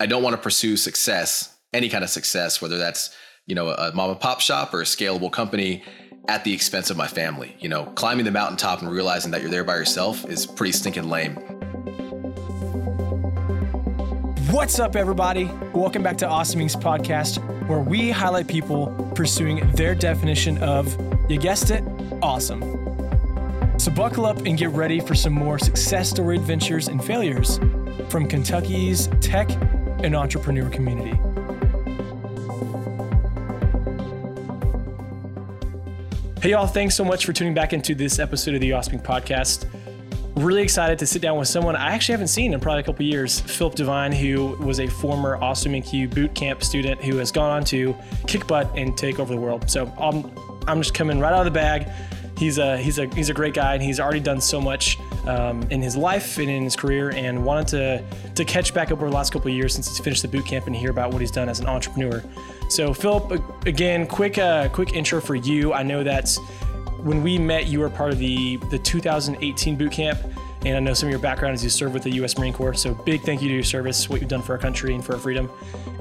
I don't want to pursue success, any kind of success, whether that's you know a mom and pop shop or a scalable company, at the expense of my family. You know, climbing the mountaintop and realizing that you're there by yourself is pretty stinking lame. What's up, everybody? Welcome back to Awesome Inc.'s podcast, where we highlight people pursuing their definition of, you guessed it, awesome. So buckle up and get ready for some more success story adventures and failures from Kentucky's tech and entrepreneur community. Hey, y'all, thanks so much for tuning back into this episode of the Inc. podcast. Really excited to sit down with someone I actually haven't seen in probably a couple years, Philip Devine, who was a former Awesome Inc. boot camp student who has gone on to kick butt and take over the world. So I'm, I'm just coming right out of the bag. He's a he's a he's a great guy, and he's already done so much um, in his life and in his career, and wanted to to catch back up over the last couple of years since he's finished the boot camp and hear about what he's done as an entrepreneur. So, Philip, again, quick uh, quick intro for you. I know that when we met, you were part of the the 2018 boot camp. And I know some of your background is you served with the U.S. Marine Corps. So big thank you to your service, what you've done for our country and for our freedom.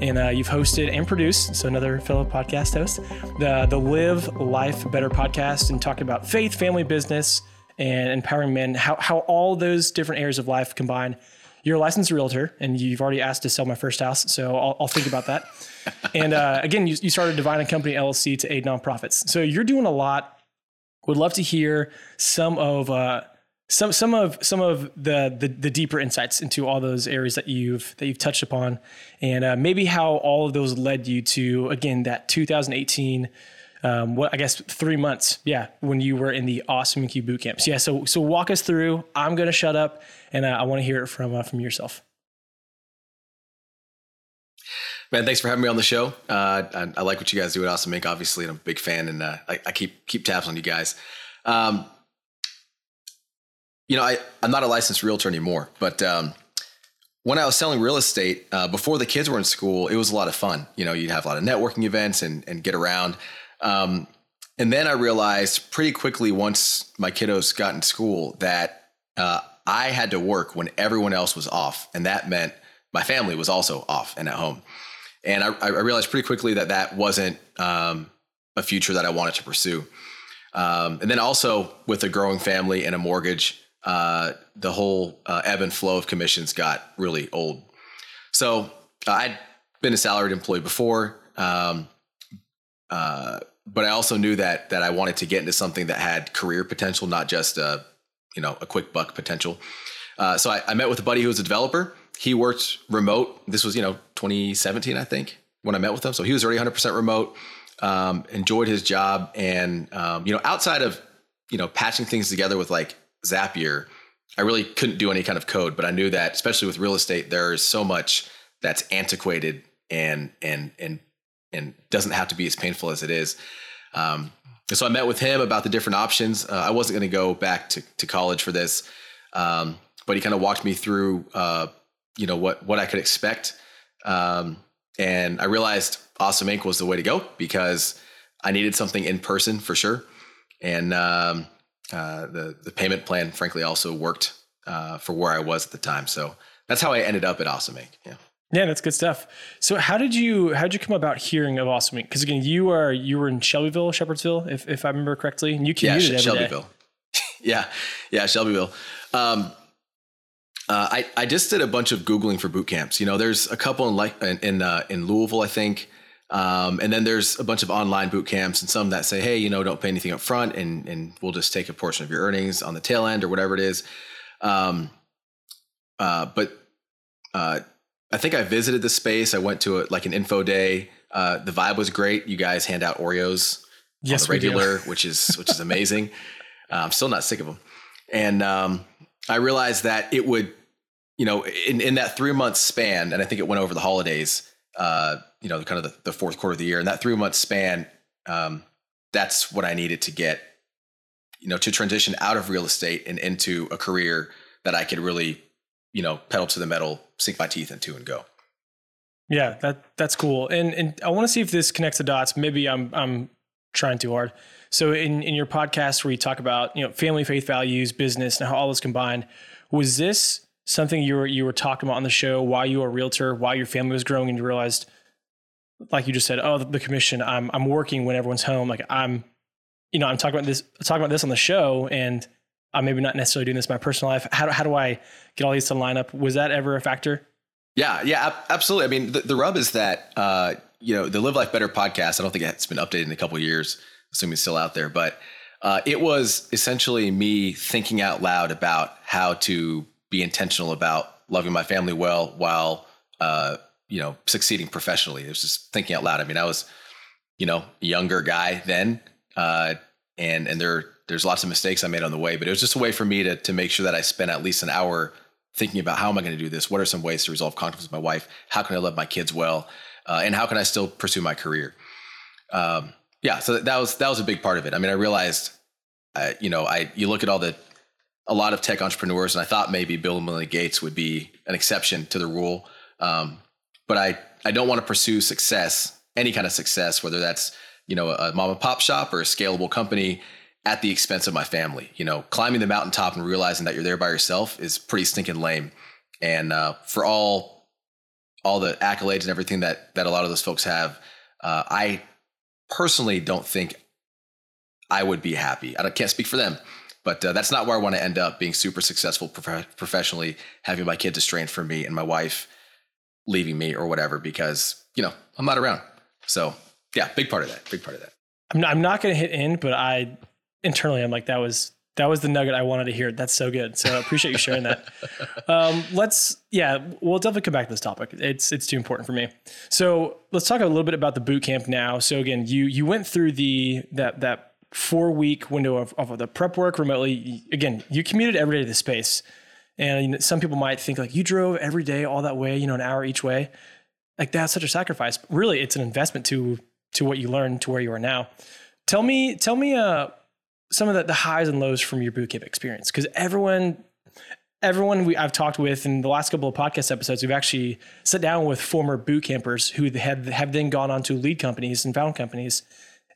And uh, you've hosted and produced, so another fellow podcast host, the the Live Life Better podcast, and talking about faith, family, business, and empowering men. How how all those different areas of life combine. You're a licensed realtor, and you've already asked to sell my first house, so I'll, I'll think about that. and uh, again, you, you started Divine and Company LLC to aid nonprofits. So you're doing a lot. Would love to hear some of. Uh, some some of some of the, the, the deeper insights into all those areas that you've that you've touched upon, and uh, maybe how all of those led you to again that 2018. Um, what I guess three months, yeah, when you were in the Awesome Inc. boot camps, yeah. So so walk us through. I'm gonna shut up, and uh, I want to hear it from uh, from yourself. Man, thanks for having me on the show. Uh, I, I, like what you guys do at Awesome Inc. Obviously, and I'm a big fan, and uh, I, I, keep keep tabs on you guys. Um, you know, I, I'm not a licensed realtor anymore, but um, when I was selling real estate uh, before the kids were in school, it was a lot of fun. You know, you'd have a lot of networking events and, and get around. Um, and then I realized pretty quickly once my kiddos got in school that uh, I had to work when everyone else was off. And that meant my family was also off and at home. And I, I realized pretty quickly that that wasn't um, a future that I wanted to pursue. Um, and then also with a growing family and a mortgage, uh, the whole uh, ebb and flow of commissions got really old. So uh, I'd been a salaried employee before, um, uh, but I also knew that that I wanted to get into something that had career potential, not just a you know a quick buck potential. Uh, so I, I met with a buddy who was a developer. He worked remote. This was you know 2017, I think, when I met with him. So he was already 100% remote. Um, enjoyed his job, and um, you know outside of you know patching things together with like Zapier, I really couldn't do any kind of code, but I knew that especially with real estate, there's so much that's antiquated and and and and doesn't have to be as painful as it is. Um, so I met with him about the different options. Uh, I wasn't going to go back to, to college for this, um, but he kind of walked me through, uh, you know, what what I could expect, um, and I realized Awesome Inc. was the way to go because I needed something in person for sure, and um, uh, the the payment plan, frankly, also worked uh, for where I was at the time. So that's how I ended up at Awesome Inc. Yeah. Yeah, that's good stuff. So how did you how did you come about hearing of Awesome Inc? Because again, you are you were in Shelbyville, Shepherdsville, if, if I remember correctly, and you commuted yeah, Sh- Shelbyville. yeah, yeah, Shelbyville. Um, uh, I I just did a bunch of googling for boot camps. You know, there's a couple in like in in, uh, in Louisville, I think. Um, and then there's a bunch of online boot camps and some that say, hey, you know, don't pay anything up front and, and we'll just take a portion of your earnings on the tail end or whatever it is. Um, uh, but uh, I think I visited the space. I went to a, like an info day. Uh, the vibe was great. You guys hand out Oreos yes, on the regular, which is which is amazing. Uh, I'm still not sick of them. And um, I realized that it would, you know, in, in that three month span, and I think it went over the holidays uh, you know, kind of the, the, fourth quarter of the year. And that three month span, um, that's what I needed to get, you know, to transition out of real estate and into a career that I could really, you know, pedal to the metal, sink my teeth into and go. Yeah, that that's cool. And and I want to see if this connects the dots. Maybe I'm I'm trying too hard. So in in your podcast where you talk about, you know, family, faith, values, business, and how all this combined, was this something you were you were talking about on the show why you were a realtor, why your family was growing, and you realized, like you just said, oh, the commission. I'm I'm working when everyone's home. Like I'm, you know, I'm talking about this talking about this on the show, and I'm maybe not necessarily doing this in my personal life. How do, how do I get all these to line up? Was that ever a factor? Yeah, yeah, absolutely. I mean, the, the rub is that uh, you know the Live Life Better podcast. I don't think it's been updated in a couple years. Assuming it's still out there, but uh, it was essentially me thinking out loud about how to be intentional about loving my family well while uh, you know succeeding professionally. It was just thinking out loud. I mean, I was you know younger guy then, uh, and and there there's lots of mistakes I made on the way, but it was just a way for me to to make sure that I spent at least an hour thinking about how am I going to do this? What are some ways to resolve conflicts with my wife? How can I love my kids well? Uh, and how can I still pursue my career? Um, yeah, so that was that was a big part of it. I mean, I realized, uh, you know, I you look at all the a lot of tech entrepreneurs, and I thought maybe Bill and Melinda Gates would be an exception to the rule. Um, but I I don't want to pursue success, any kind of success, whether that's you know a mom and pop shop or a scalable company at the expense of my family. You know, climbing the mountaintop and realizing that you're there by yourself is pretty stinking lame. And uh, for all all the accolades and everything that that a lot of those folks have, uh, I personally don't think I would be happy. I can't speak for them, but uh, that's not where I want to end up. Being super successful prof- professionally, having my kids estranged from me, and my wife leaving me or whatever because you know I'm not around. So yeah, big part of that. Big part of that. I'm not, I'm not going to hit in, but I internally I'm like that was that was the nugget I wanted to hear. That's so good. So I appreciate you sharing that. Um, let's yeah, we'll definitely come back to this topic. It's it's too important for me. So let's talk a little bit about the boot camp now. So again, you you went through the that that four week window of, of the prep work remotely. Again, you commuted every day to the space, and some people might think like you drove every day all that way, you know, an hour each way. Like that's such a sacrifice. Really, it's an investment to to what you learned to where you are now. Tell me, tell me, uh, some of the, the highs and lows from your bootcamp experience because everyone everyone we, I've talked with in the last couple of podcast episodes, we've actually sat down with former boot campers who have, have then gone on to lead companies and found companies.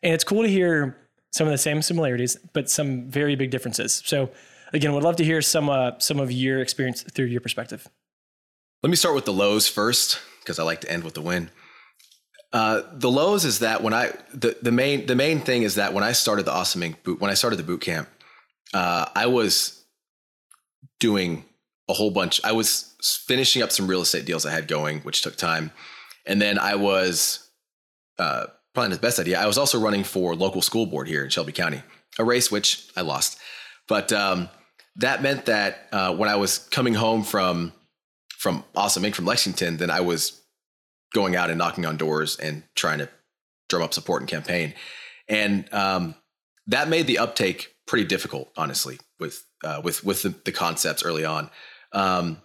And it's cool to hear some of the same similarities, but some very big differences. So again, would love to hear some, uh, some of your experience through your perspective. Let me start with the lows first, because I like to end with the win. Uh, the lows is that when I the, the main the main thing is that when I started the Awesome Inc. boot when I started the boot camp, uh, I was doing a whole bunch. I was finishing up some real estate deals I had going, which took time, and then I was uh, probably not the best idea. I was also running for local school board here in Shelby County, a race which I lost, but um, that meant that uh, when I was coming home from from Awesome Inc. from Lexington, then I was going out and knocking on doors and trying to drum up support and campaign. And um, that made the uptake pretty difficult, honestly, with uh, with with the, the, concepts early on. Um,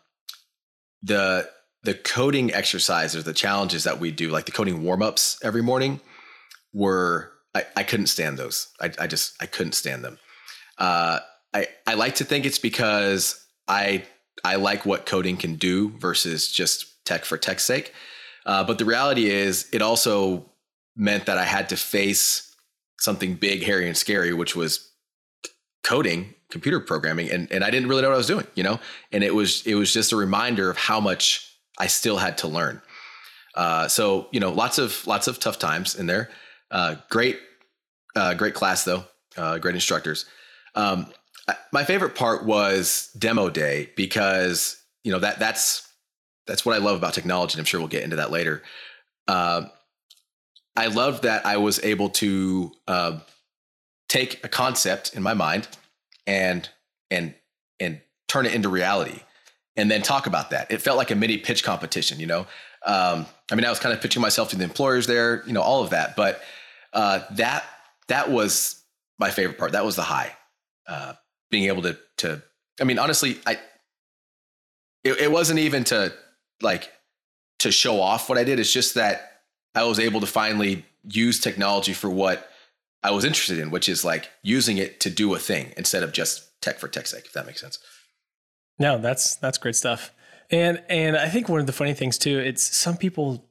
the the coding exercises, the challenges that we do, like the coding warm ups every morning, were I, I couldn't stand those. I, I, just I couldn't stand them. Uh, I I like to think it's because I I like what coding can do versus just tech for tech's sake. Uh, but the reality is, it also meant that I had to face something big, hairy, and scary, which was coding, computer programming, and and I didn't really know what I was doing, you know. And it was it was just a reminder of how much I still had to learn. Uh, so you know, lots of lots of tough times in there. Uh, great, uh, great class though. Uh, great instructors. Um, my favorite part was demo day because you know that that's that's what I love about technology. And I'm sure we'll get into that later. Uh, I love that I was able to uh, take a concept in my mind and and and turn it into reality, and then talk about that. It felt like a mini pitch competition, you know. Um, I mean, I was kind of pitching myself to the employers there, you know, all of that. But uh, that that was my favorite part. That was the high, uh, being able to to. I mean, honestly, I it, it wasn't even to like to show off what I did. It's just that I was able to finally use technology for what I was interested in, which is like using it to do a thing instead of just tech for tech's sake, if that makes sense. No, that's that's great stuff. And and I think one of the funny things too, it's some people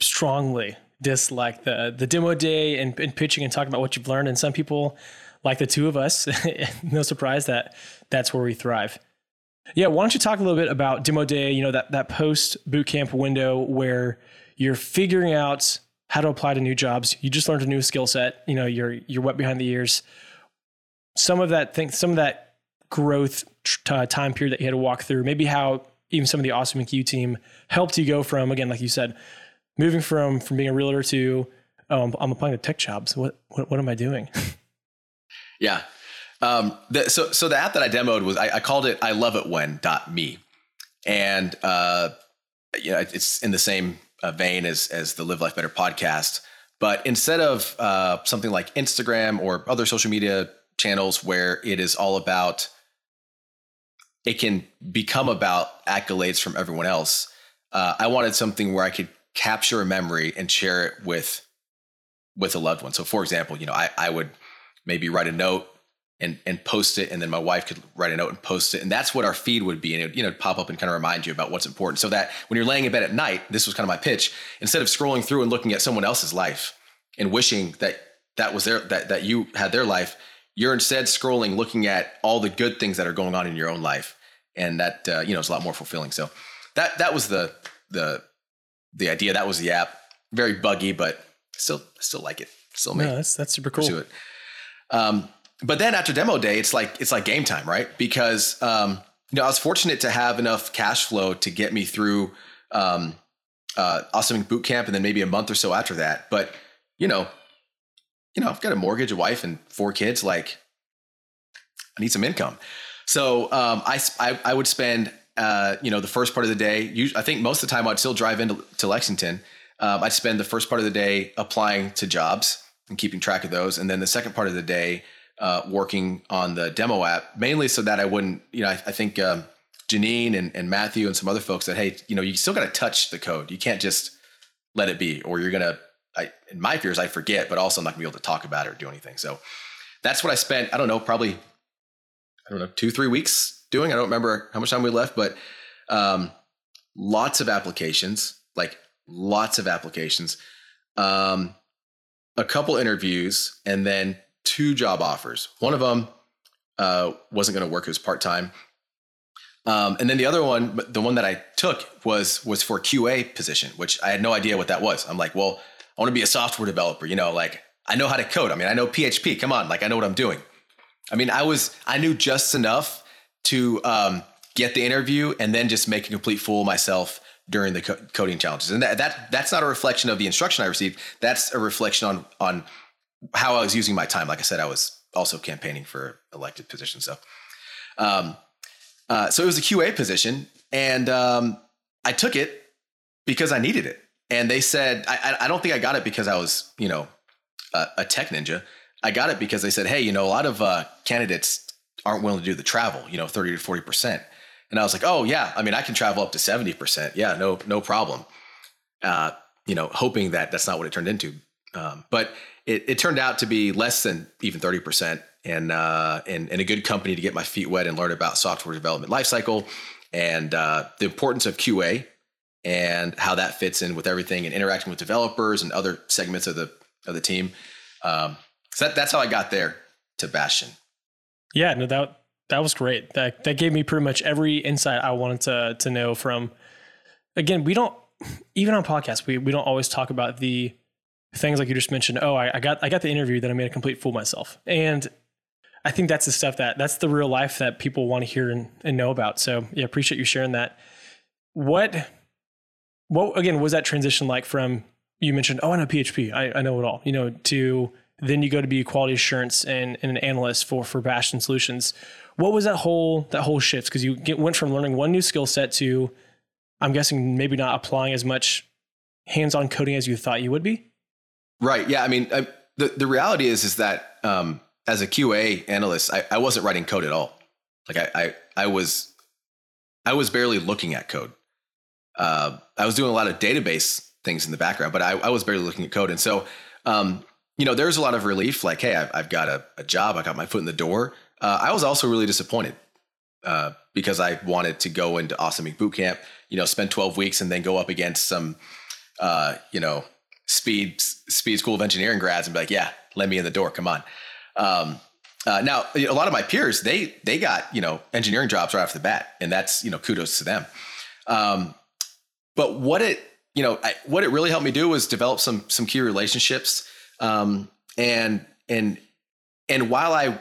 strongly dislike the the demo day and, and pitching and talking about what you've learned. And some people, like the two of us, no surprise that that's where we thrive. Yeah, why don't you talk a little bit about demo day? You know that that post boot camp window where you're figuring out how to apply to new jobs. You just learned a new skill set. You know, you're you're wet behind the ears. Some of that thing, some of that growth uh, time period that you had to walk through. Maybe how even some of the Awesome Inc team helped you go from again, like you said, moving from from being a realtor to oh, I'm applying to tech jobs. What what, what am I doing? yeah. Um, the, so so the app that I demoed was I, I called it I love it when dot me, and uh, you know it's in the same uh, vein as as the Live Life Better podcast. But instead of uh, something like Instagram or other social media channels where it is all about, it can become about accolades from everyone else. Uh, I wanted something where I could capture a memory and share it with with a loved one. So, for example, you know, I, I would maybe write a note and and post it, and then my wife could write a note and post it, and that's what our feed would be, and it you know pop up and kind of remind you about what's important, so that when you're laying in bed at night, this was kind of my pitch. Instead of scrolling through and looking at someone else's life and wishing that that was their that that you had their life, you're instead scrolling, looking at all the good things that are going on in your own life, and that uh, you know is a lot more fulfilling. So that that was the the the idea. That was the app. Very buggy, but still still like it. Still me. No, that's that's super cool. It. Um, but then after demo day, it's like it's like game time, right? Because um, you know I was fortunate to have enough cash flow to get me through um, uh, Awesome Boot Camp, and then maybe a month or so after that. But you know, you know, I've got a mortgage, a wife, and four kids. Like, I need some income. So um, I, I, I would spend uh, you know the first part of the day. I think most of the time I'd still drive into to Lexington. Um, I'd spend the first part of the day applying to jobs and keeping track of those, and then the second part of the day uh, working on the demo app, mainly so that I wouldn't. You know, I, I think um, Janine and, and Matthew and some other folks said, hey, you know, you still got to touch the code. You can't just let it be, or you're gonna. I, in my fears, I forget, but also I'm not gonna be able to talk about it or do anything. So that's what I spent. I don't know, probably I don't know, two three weeks doing. I don't remember how much time we left, but um, lots of applications, like lots of applications, um, a couple interviews, and then two job offers. One of them uh, wasn't going to work; it was part time. Um, and then the other one, the one that I took was was for QA position, which I had no idea what that was. I'm like, well, I want to be a software developer. You know, like I know how to code. I mean, I know PHP. Come on, like I know what I'm doing. I mean, I was I knew just enough to um, get the interview and then just make a complete fool of myself during the co- coding challenges. And that, that that's not a reflection of the instruction I received. That's a reflection on on how I was using my time. Like I said, I was also campaigning for elected positions. So, um, uh, so it was a QA position, and um, I took it because I needed it. And they said, I, I don't think I got it because I was, you know, a, a tech ninja. I got it because they said, hey, you know, a lot of uh, candidates aren't willing to do the travel, you know, 30 to 40 percent. And I was like, oh yeah, I mean, I can travel up to 70%. Yeah, no, no problem. Uh, you know, hoping that that's not what it turned into. Um, but it, it, turned out to be less than even 30% and, uh, and, and a good company to get my feet wet and learn about software development lifecycle and uh, the importance of QA and how that fits in with everything and interacting with developers and other segments of the, of the team. Um, so that, that's how I got there to Bastion. Yeah, no, that that was great. That that gave me pretty much every insight I wanted to to know from. Again, we don't even on podcasts we we don't always talk about the things like you just mentioned. Oh, I, I got I got the interview that I made a complete fool myself, and I think that's the stuff that that's the real life that people want to hear and, and know about. So yeah, appreciate you sharing that. What what again was that transition like from you mentioned oh I know PHP I, I know it all you know to then you go to be quality assurance and, and an analyst for for Bastion Solutions what was that whole that whole shift? Because you get, went from learning one new skill set to, I'm guessing maybe not applying as much hands-on coding as you thought you would be. Right. Yeah. I mean, I, the the reality is is that um, as a QA analyst, I, I wasn't writing code at all. Like I I, I was I was barely looking at code. Uh, I was doing a lot of database things in the background, but I, I was barely looking at code. And so, um, you know, there's a lot of relief. Like, hey, I've, I've got a, a, job. I got my foot in the door. Uh, I was also really disappointed uh, because I wanted to go into Awesome Inc. Boot Camp, you know, spend 12 weeks and then go up against some, uh, you know, speed speed school of engineering grads and be like, yeah, let me in the door, come on. Um, uh, now a lot of my peers they they got you know engineering jobs right off the bat, and that's you know kudos to them. Um, but what it you know I, what it really helped me do was develop some some key relationships, um, and and and while I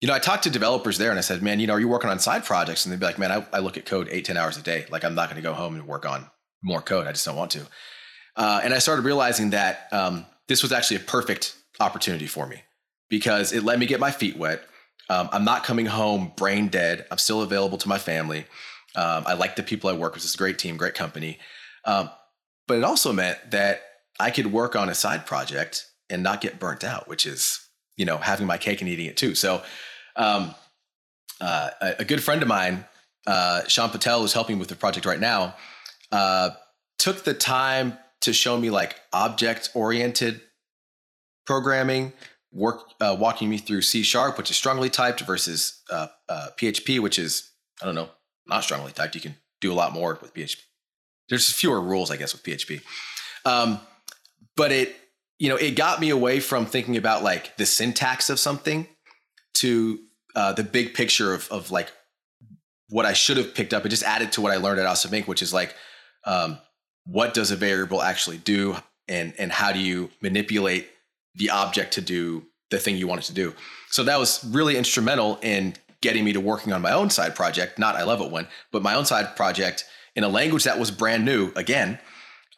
you know, I talked to developers there and I said, man, you know, are you working on side projects? And they'd be like, man, I, I look at code eight, 10 hours a day. Like, I'm not going to go home and work on more code. I just don't want to. Uh, and I started realizing that um, this was actually a perfect opportunity for me because it let me get my feet wet. Um, I'm not coming home brain dead. I'm still available to my family. Um, I like the people I work with. It's a great team, great company. Um, but it also meant that I could work on a side project and not get burnt out, which is, you know, having my cake and eating it too. So, um, uh, a, a, good friend of mine, uh, Sean Patel, who's helping with the project right now, uh, took the time to show me like object oriented programming, work uh, walking me through C sharp, which is strongly typed, versus PHP, uh, uh, which is I don't know, not strongly typed. You can do a lot more with PHP. There's fewer rules, I guess, with PHP. Um, but it, you know, it got me away from thinking about like the syntax of something to uh, the big picture of, of like what I should have picked up. It just added to what I learned at Awesome Inc., which is like, um, what does a variable actually do, and and how do you manipulate the object to do the thing you want it to do? So that was really instrumental in getting me to working on my own side project. Not I love it one, but my own side project in a language that was brand new again,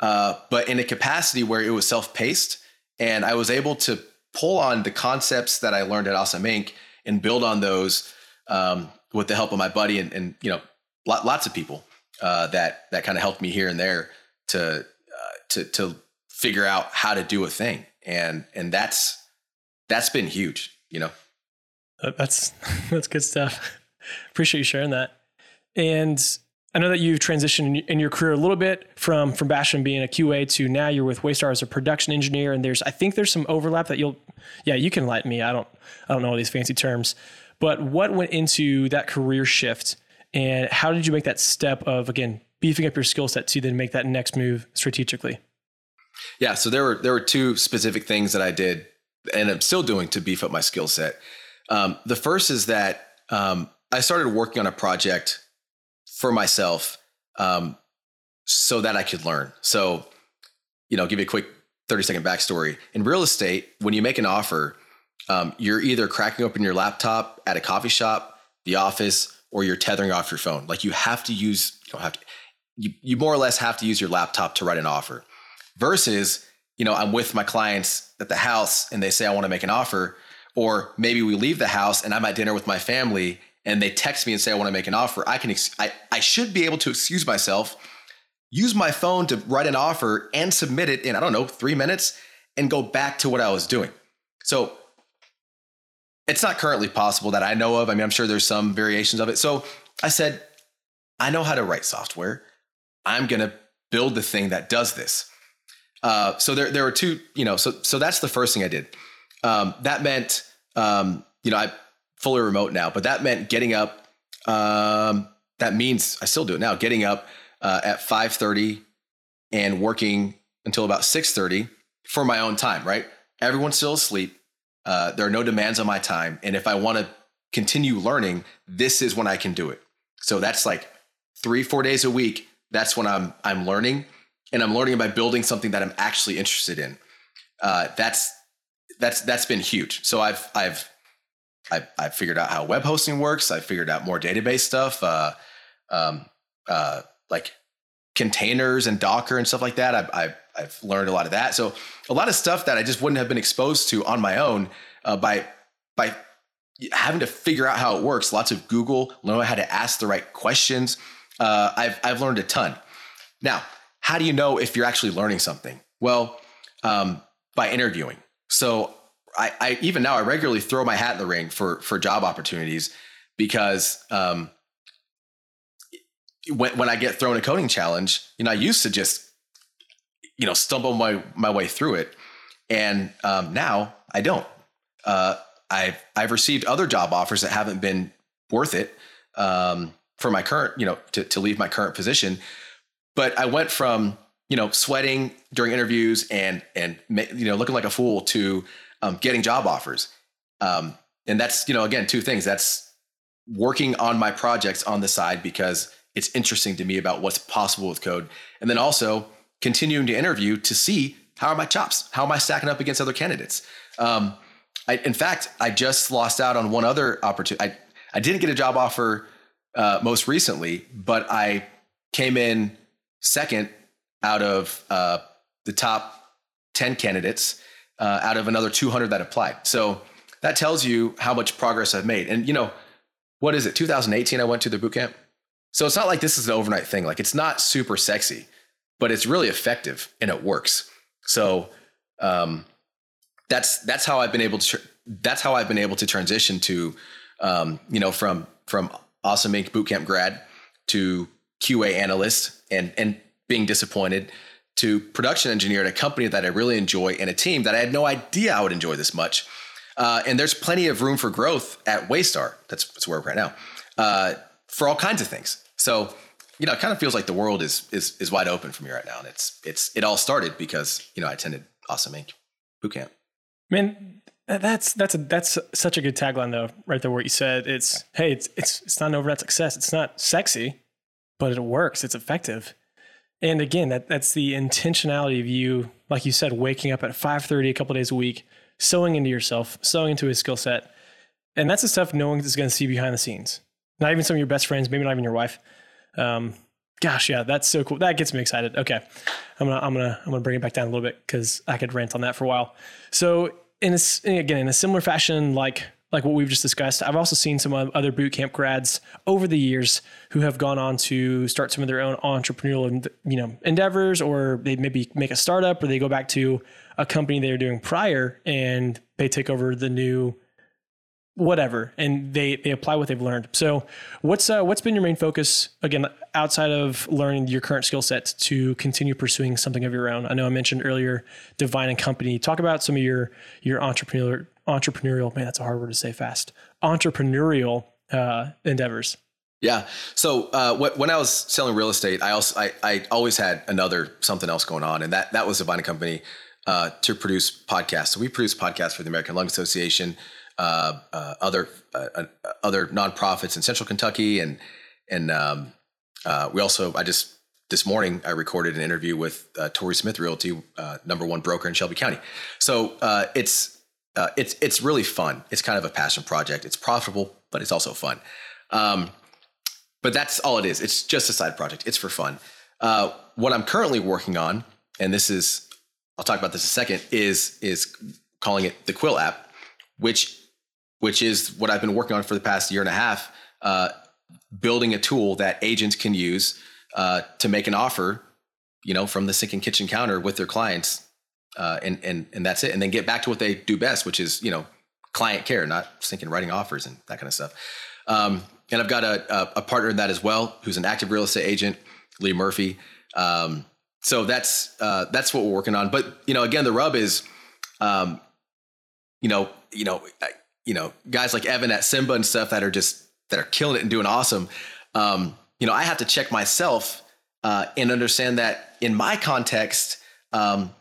uh, but in a capacity where it was self paced, and I was able to pull on the concepts that I learned at Awesome Inc. and build on those um, with the help of my buddy and, and you know lots of people uh, that that kind of helped me here and there to uh, to to figure out how to do a thing. And and that's that's been huge you know? That's that's good stuff. Appreciate you sharing that. And I know that you've transitioned in your career a little bit from from Bastion being a QA to now you're with Waystar as a production engineer, and there's I think there's some overlap that you'll yeah you can light me I don't I don't know all these fancy terms, but what went into that career shift, and how did you make that step of again beefing up your skill set to then make that next move strategically? Yeah, so there were there were two specific things that I did and I'm still doing to beef up my skill set. Um, the first is that um, I started working on a project for myself um, so that I could learn. So, you know, give you a quick 30 second backstory. In real estate, when you make an offer, um, you're either cracking open your laptop at a coffee shop, the office, or you're tethering off your phone. Like you have to use, you don't have to, you, you more or less have to use your laptop to write an offer versus, you know, I'm with my clients at the house and they say, I want to make an offer. Or maybe we leave the house and I'm at dinner with my family and they text me and say, I want to make an offer. I can, I, I should be able to excuse myself, use my phone to write an offer and submit it in, I don't know, three minutes and go back to what I was doing. So it's not currently possible that I know of. I mean, I'm sure there's some variations of it. So I said, I know how to write software. I'm going to build the thing that does this. Uh, so there, there were two, you know, so, so that's the first thing I did. Um, that meant, um, you know, I fully remote now, but that meant getting up. Um, that means I still do it now, getting up uh, at 5.30 and working until about 6.30 for my own time, right? Everyone's still asleep. Uh, there are no demands on my time. And if I want to continue learning, this is when I can do it. So that's like three, four days a week. That's when I'm I'm learning, and I'm learning by building something that I'm actually interested in. Uh, that's that's that's been huge. So I've I've I I figured out how web hosting works. I figured out more database stuff, uh, um, uh, like containers and Docker and stuff like that. I, I I've learned a lot of that. So a lot of stuff that I just wouldn't have been exposed to on my own uh, by by having to figure out how it works. Lots of Google, learn how to ask the right questions. Uh, I've I've learned a ton. Now, how do you know if you're actually learning something? Well, um, by interviewing. So I, I, even now I regularly throw my hat in the ring for for job opportunities because um, when when I get thrown a coding challenge, you know, I used to just you know stumble my my way through it, and um, now I don't. Uh, I've I've received other job offers that haven't been worth it um, for my current you know to to leave my current position, but I went from you know sweating during interviews and and you know looking like a fool to um, getting job offers. Um, and that's you know again two things. That's working on my projects on the side because it's interesting to me about what's possible with code, and then also continuing to interview to see how are my chops, how am I stacking up against other candidates. Um, I, in fact, I just lost out on one other opportunity. I, I didn't get a job offer uh, most recently, but I came in second out of uh, the top 10 candidates uh, out of another 200 that applied. So that tells you how much progress I've made. And, you know, what is it? 2018, I went to the boot camp. So it's not like this is an overnight thing. Like it's not super sexy, but it's really effective and it works. So um, that's that's how I've been able to that's how I've been able to transition to um, you know from from Awesome Inc. bootcamp grad to QA analyst and and being disappointed to production engineer at a company that I really enjoy and a team that I had no idea I would enjoy this much. Uh, and there's plenty of room for growth at Waystar. That's, that's where we're right now uh, for all kinds of things. So you know, it kind of feels like the world is is is wide open for me right now, and it's it's it all started because you know I attended Awesome Inc. bootcamp. Man, that's that's a, that's such a good tagline though, right there. What you said, it's hey, it's it's it's not an overnight success. It's not sexy, but it works. It's effective. And again, that that's the intentionality of you, like you said, waking up at five thirty a couple days a week, sewing into yourself, sewing into a skill set, and that's the stuff no one is going to see behind the scenes. Not even some of your best friends, maybe not even your wife. Um, gosh, yeah, that's so cool. That gets me excited. Okay, I'm gonna I'm gonna I'm gonna bring it back down a little bit because I could rant on that for a while. So in a, again in a similar fashion, like like what we've just discussed, I've also seen some other boot camp grads over the years who have gone on to start some of their own entrepreneurial you know endeavors, or they maybe make a startup, or they go back to a company they were doing prior and they take over the new whatever and they they apply what they've learned. So what's uh, what's been your main focus again outside of learning your current skill set to continue pursuing something of your own? I know i mentioned earlier divine and company. Talk about some of your your entrepreneurial entrepreneurial man that's a hard word to say fast entrepreneurial uh, endeavors. Yeah. So uh, when i was selling real estate i also I, I always had another something else going on and that that was divine and company uh, to produce podcasts. So we produce podcasts for the american lung association uh, uh, other uh, uh, other nonprofits in Central Kentucky, and and um, we also I just this morning I recorded an interview with Tori Smith Realty, number one broker in Shelby County. So it's it's it's really fun. It's kind of a passion project. It's profitable, but it's also fun. Um, but that's all it is. It's just a side project. It's for fun. what I'm currently working on, and this is I'll talk about this in a second, is is calling it the Quill app, which which is what I've been working on for the past year and a half, uh, building a tool that agents can use uh, to make an offer, you know, from the sinking kitchen counter with their clients, uh, and and and that's it, and then get back to what they do best, which is you know client care, not sinking writing offers and that kind of stuff. Um, and I've got a, a, partner in that as well, who's an active real estate agent, Lee Murphy. Um, so that's uh, that's what we're working on. But you know, again, the rub is, um, you know, you know, you know, guys like Evan at Simba and stuff that are just that are killing it and doing awesome. Um, you know, I have to check myself uh, and understand that in my context, um,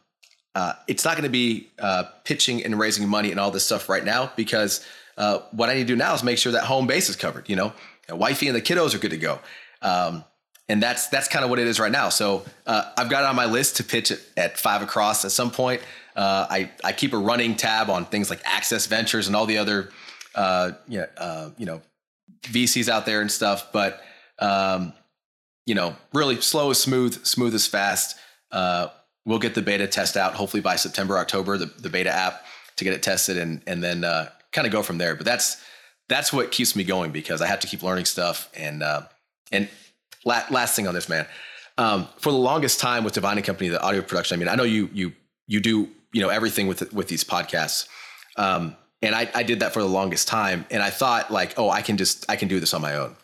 uh, it's not going to be uh, pitching and raising money and all this stuff right now because uh, what I need to do now is make sure that home base is covered. You know, wifey and the kiddos are good to go. Um, and that's that's kind of what it is right now. So uh, I've got it on my list to pitch it at five across at some point. Uh, I, I keep a running tab on things like Access Ventures and all the other, uh, you, know, you know, VCs out there and stuff. But, um, you know, really slow is smooth, smooth is fast. Uh, we'll get the beta test out hopefully by September, October, the, the beta app to get it tested and, and then uh, kind of go from there. But that's, that's what keeps me going because I have to keep learning stuff. And, uh, and la- last thing on this, man, um, for the longest time with Divine and Company, the audio production, I mean, I know you, you, you do you know everything with with these podcasts. Um, and I, I did that for the longest time, and I thought like, oh, I can just I can do this on my own.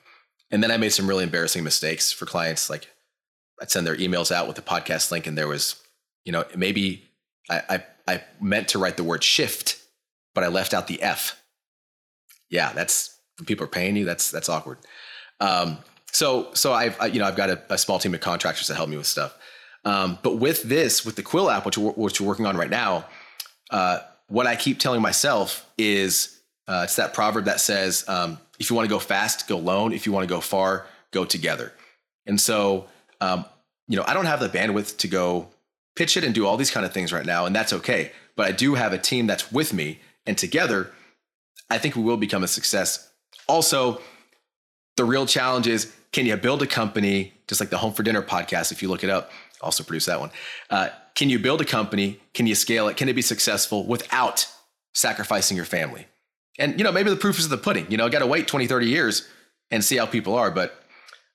And then I made some really embarrassing mistakes for clients. Like I'd send their emails out with the podcast link, and there was, you know, maybe I, I, I meant to write the word shift, but I left out the F. Yeah, that's people are paying you. That's that's awkward. Um, so so I've I, you know I've got a, a, small team of contractors that help me with stuff. Um, but with this, with the Quill app, which which we're working on right now, uh, what I keep telling myself is Uh, it's that proverb that says, um, if you want to go fast, go alone. If you want to go far, go together. And so, um, you know, I don't have the bandwidth to go pitch it and do all these kind of things right now, and that's okay. But I do have a team that's with me, and together, I think we will become a success. Also, the real challenge is can you build a company, just like the Home for Dinner podcast, if you look it up, also produce that one. Uh, can you build a company? Can you scale it? Can it be successful without sacrificing your family? And, you know, maybe the proof is in the pudding. You know, I got to wait 20, 30 years and see how people are. But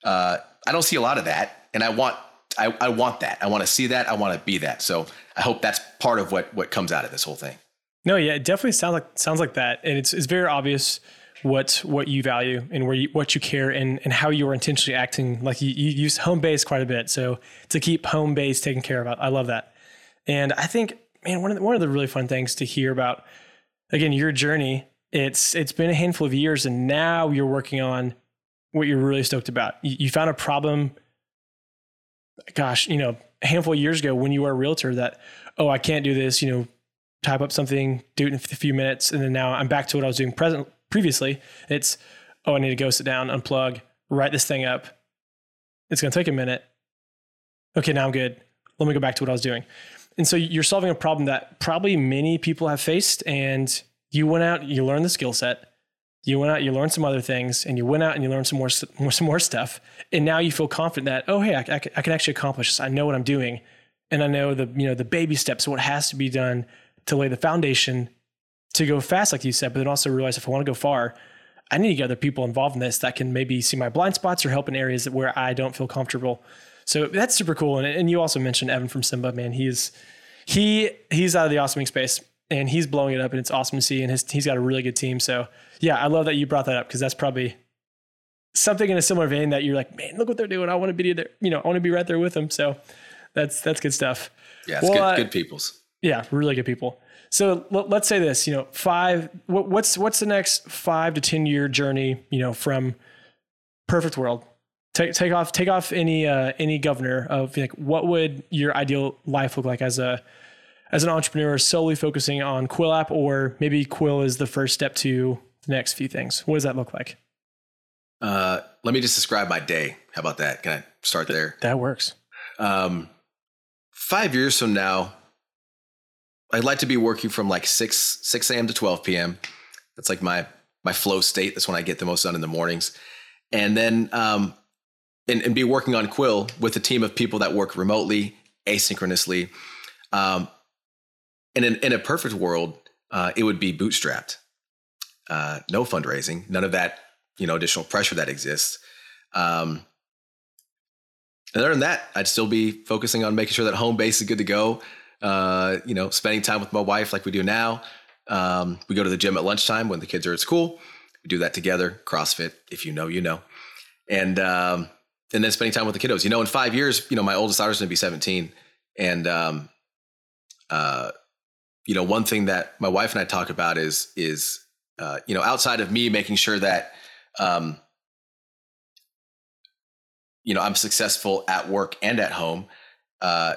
uh, I don't see a lot of that. And I want, I, I want that. I want to see that. I want to be that. So I hope that's part of what, what comes out of this whole thing. No, yeah, it definitely sounds like, sounds like that. And it's, it's very obvious what what you value and where you, what you care and, and how you are intentionally acting. Like you, you use home base quite a bit, so to keep home base taken care of, I love that. And I think, man, one of the, one of the really fun things to hear about, again, your journey. It's it's been a handful of years, and now you're working on what you're really stoked about. You, you found a problem. Gosh, you know, a handful of years ago when you were a realtor, that oh, I can't do this. You know, type up something, do it in a few minutes, and then now I'm back to what I was doing present previously. It's, oh, I need to go sit down, unplug, write this thing up. It's going to take a minute. Okay, now I'm good. Let me go back to what I was doing. And so you're solving a problem that probably many people have faced. And you went out, you learned the skill set. You went out, you learned some other things, and you went out and you learned some more, more some more stuff. And now you feel confident that, oh, hey, I, I, I can actually accomplish this. I know what I'm doing, and I know the you know the baby steps, what has to be done to lay the foundation to go fast, like you said, but then also realize if I want to go far, I need to get other people involved in this that can maybe see my blind spots or help in areas where I don't feel comfortable. So that's super cool. And, and you also mentioned Evan from Simba, man. He's he he's out of the Awesome Inc space and he's blowing it up and it's awesome to see. And his, he's got a really good team. So yeah, I love that you brought that up because that's probably something in a similar vein that you're like, man, look what they're doing. I want to be there. You know, I want to be right there with them. So that's that's good stuff. Yeah, it's well, good, uh, good peoples. Yeah, really good people. So let's say this, you know, five. what's what's the next five to ten year journey? You know, from perfect world. Take take off take off any uh, any governor of like what would your ideal life look like as a as an entrepreneur solely focusing on Quill app, or maybe Quill is the first step to the next few things. What does that look like? Uh, let me just describe my day. How about that? Can I start Th- there? That works. Um, five years from now, I'd like to be working from like six six a.m. to twelve p.m. That's like my my flow state. That's when I get the most done in the mornings, and then um, and, and be working on Quill with a team of people that work remotely, asynchronously. Um, and in, in a perfect world, uh, it would be bootstrapped. Uh, no fundraising, none of that, you know, additional pressure that exists. Um, and other than that, I'd still be focusing on making sure that home base is good to go uh, you know, spending time with my wife like we do now. Um, we go to the gym at lunchtime when the kids are at school. We do that together. CrossFit, if you know, you know. And um, and then spending time with the kiddos. You know, in five years, you know, my oldest daughter's gonna be 17. And um, uh, you know, one thing that my wife and I talk about is is uh, you know, outside of me making sure that um, you know, I'm successful at work and at home. Uh,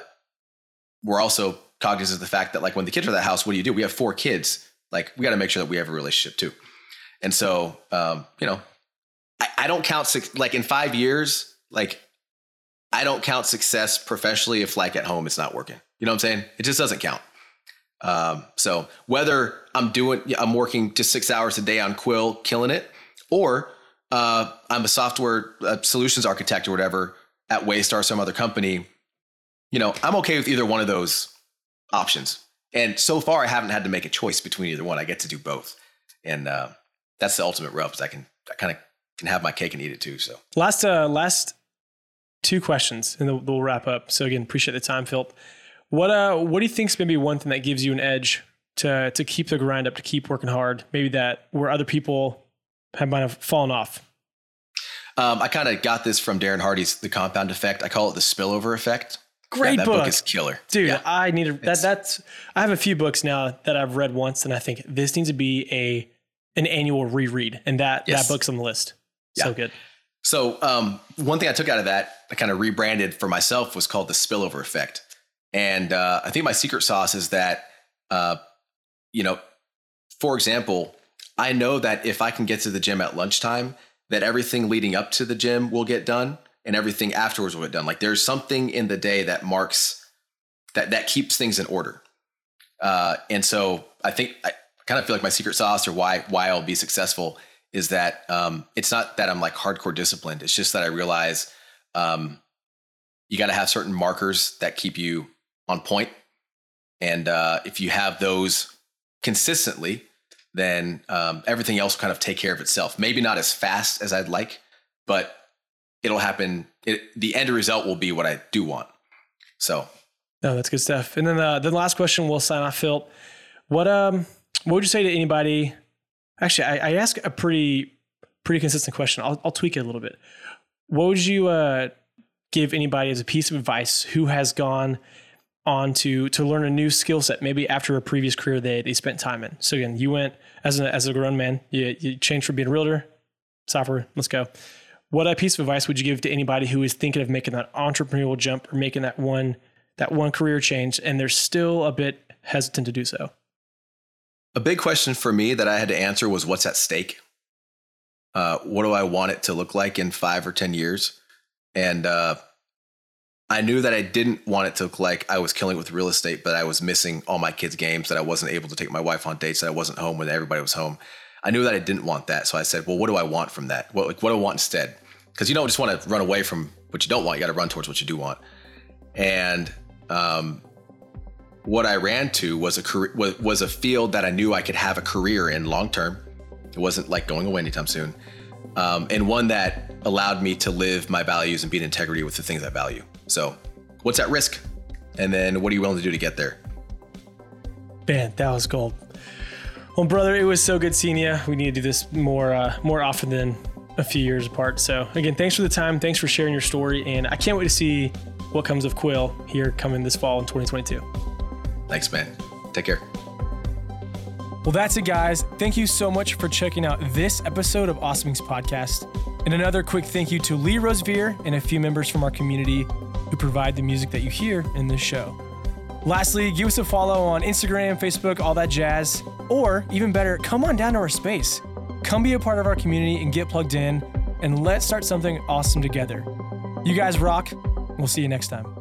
we're also cognizant of the fact that like when the kids are at the house, what do you do? We have four kids. Like we got to make sure that we have a relationship too. And so, um, you know, I, I don't count like in five years, like I don't count success professionally if like at home it's not working. You know what I'm saying? It just doesn't count. Um, so whether I'm doing, I'm working just six hours a day on Quill, killing it, or uh, I'm a software uh, solutions architect or whatever at Waystar, or some other company, you know, I'm okay with either one of those options. And so far, I haven't had to make a choice between either one. I get to do both, and uh, that's the ultimate rub. Is I can I kind of can have my cake and eat it too. So last uh, last two questions, and we'll wrap up. So again, appreciate the time, Phil. What uh what do you think is maybe one thing that gives you an edge to to keep the grind up, to keep working hard? Maybe that where other people have might have fallen off. Um, I kind of got this from Darren Hardy's The Compound Effect. I call it the spillover effect. Great yeah, book. book is killer, dude. Yeah. I need to, that. That's I have a few books now that I've read once, and I think this needs to be a an annual reread, and that yes. that book's on the list. Yeah. So good. So um, one thing I took out of that, I kind of rebranded for myself, was called the spillover effect, and uh, I think my secret sauce is that, uh, you know, for example, I know that if I can get to the gym at lunchtime, that everything leading up to the gym will get done and everything afterwards will get done. Like there's something in the day that marks that that keeps things in order. Uh, and so I think I kind of feel like my secret sauce or why why I'll be successful is that um, it's not that I'm like hardcore disciplined. It's just that I realize um, you got to have certain markers that keep you on point. And uh, if you have those consistently, then um, everything else will kind of take care of itself. Maybe not as fast as I'd like, but it'll happen. It, the end result will be what I do want. So, no, that's good stuff. And then uh, the last question we'll sign off, Phil. What um what would you say to anybody? Actually, I, I ask a pretty pretty consistent question. I'll, I'll tweak it a little bit. What would you uh, give anybody as a piece of advice who has gone on to to learn a new skill set, maybe after a previous career they they spent time in? So again, you went as a as a grown man, you, you changed from being a realtor, software. Let's go. What a piece of advice would you give to anybody who is thinking of making that entrepreneurial jump or making that one that one career change, and they're still a bit hesitant to do so? A big question for me that I had to answer was what's at stake? Uh, what do I want it to look like in five or 10 years? And uh, I knew that I didn't want it to look like I was killing it with real estate, but I was missing all my kids' games, that I wasn't able to take my wife on dates, that I wasn't home when everybody was home. I knew that I didn't want that. So I said, well, what do I want from that? What, like, what do I want instead? Because you don't just want to run away from what you don't want. You got to run towards what you do want. And um, what I ran to was a career, was, was a field that I knew I could have a career in long term. It wasn't like going away anytime soon, um, and one that allowed me to live my values and be in integrity with the things I value. So, what's at risk, and then what are you willing to do to get there? Man, that was gold. Well, brother, it was so good seeing you. We need to do this more uh, more often than a few years apart. So, again, thanks for the time. Thanks for sharing your story, and I can't wait to see what comes of Quill here coming this fall in 2022. Thanks, man. Take care. Well, that's it, guys. Thank you so much for checking out this episode of Awesome Podcast. And another quick thank you to Lee Rosevere and a few members from our community who provide the music that you hear in this show. Lastly, give us a follow on Instagram, Facebook, all that jazz. Or even better, come on down to our space. Come be a part of our community and get plugged in, and let's start something awesome together. You guys rock. We'll see you next time.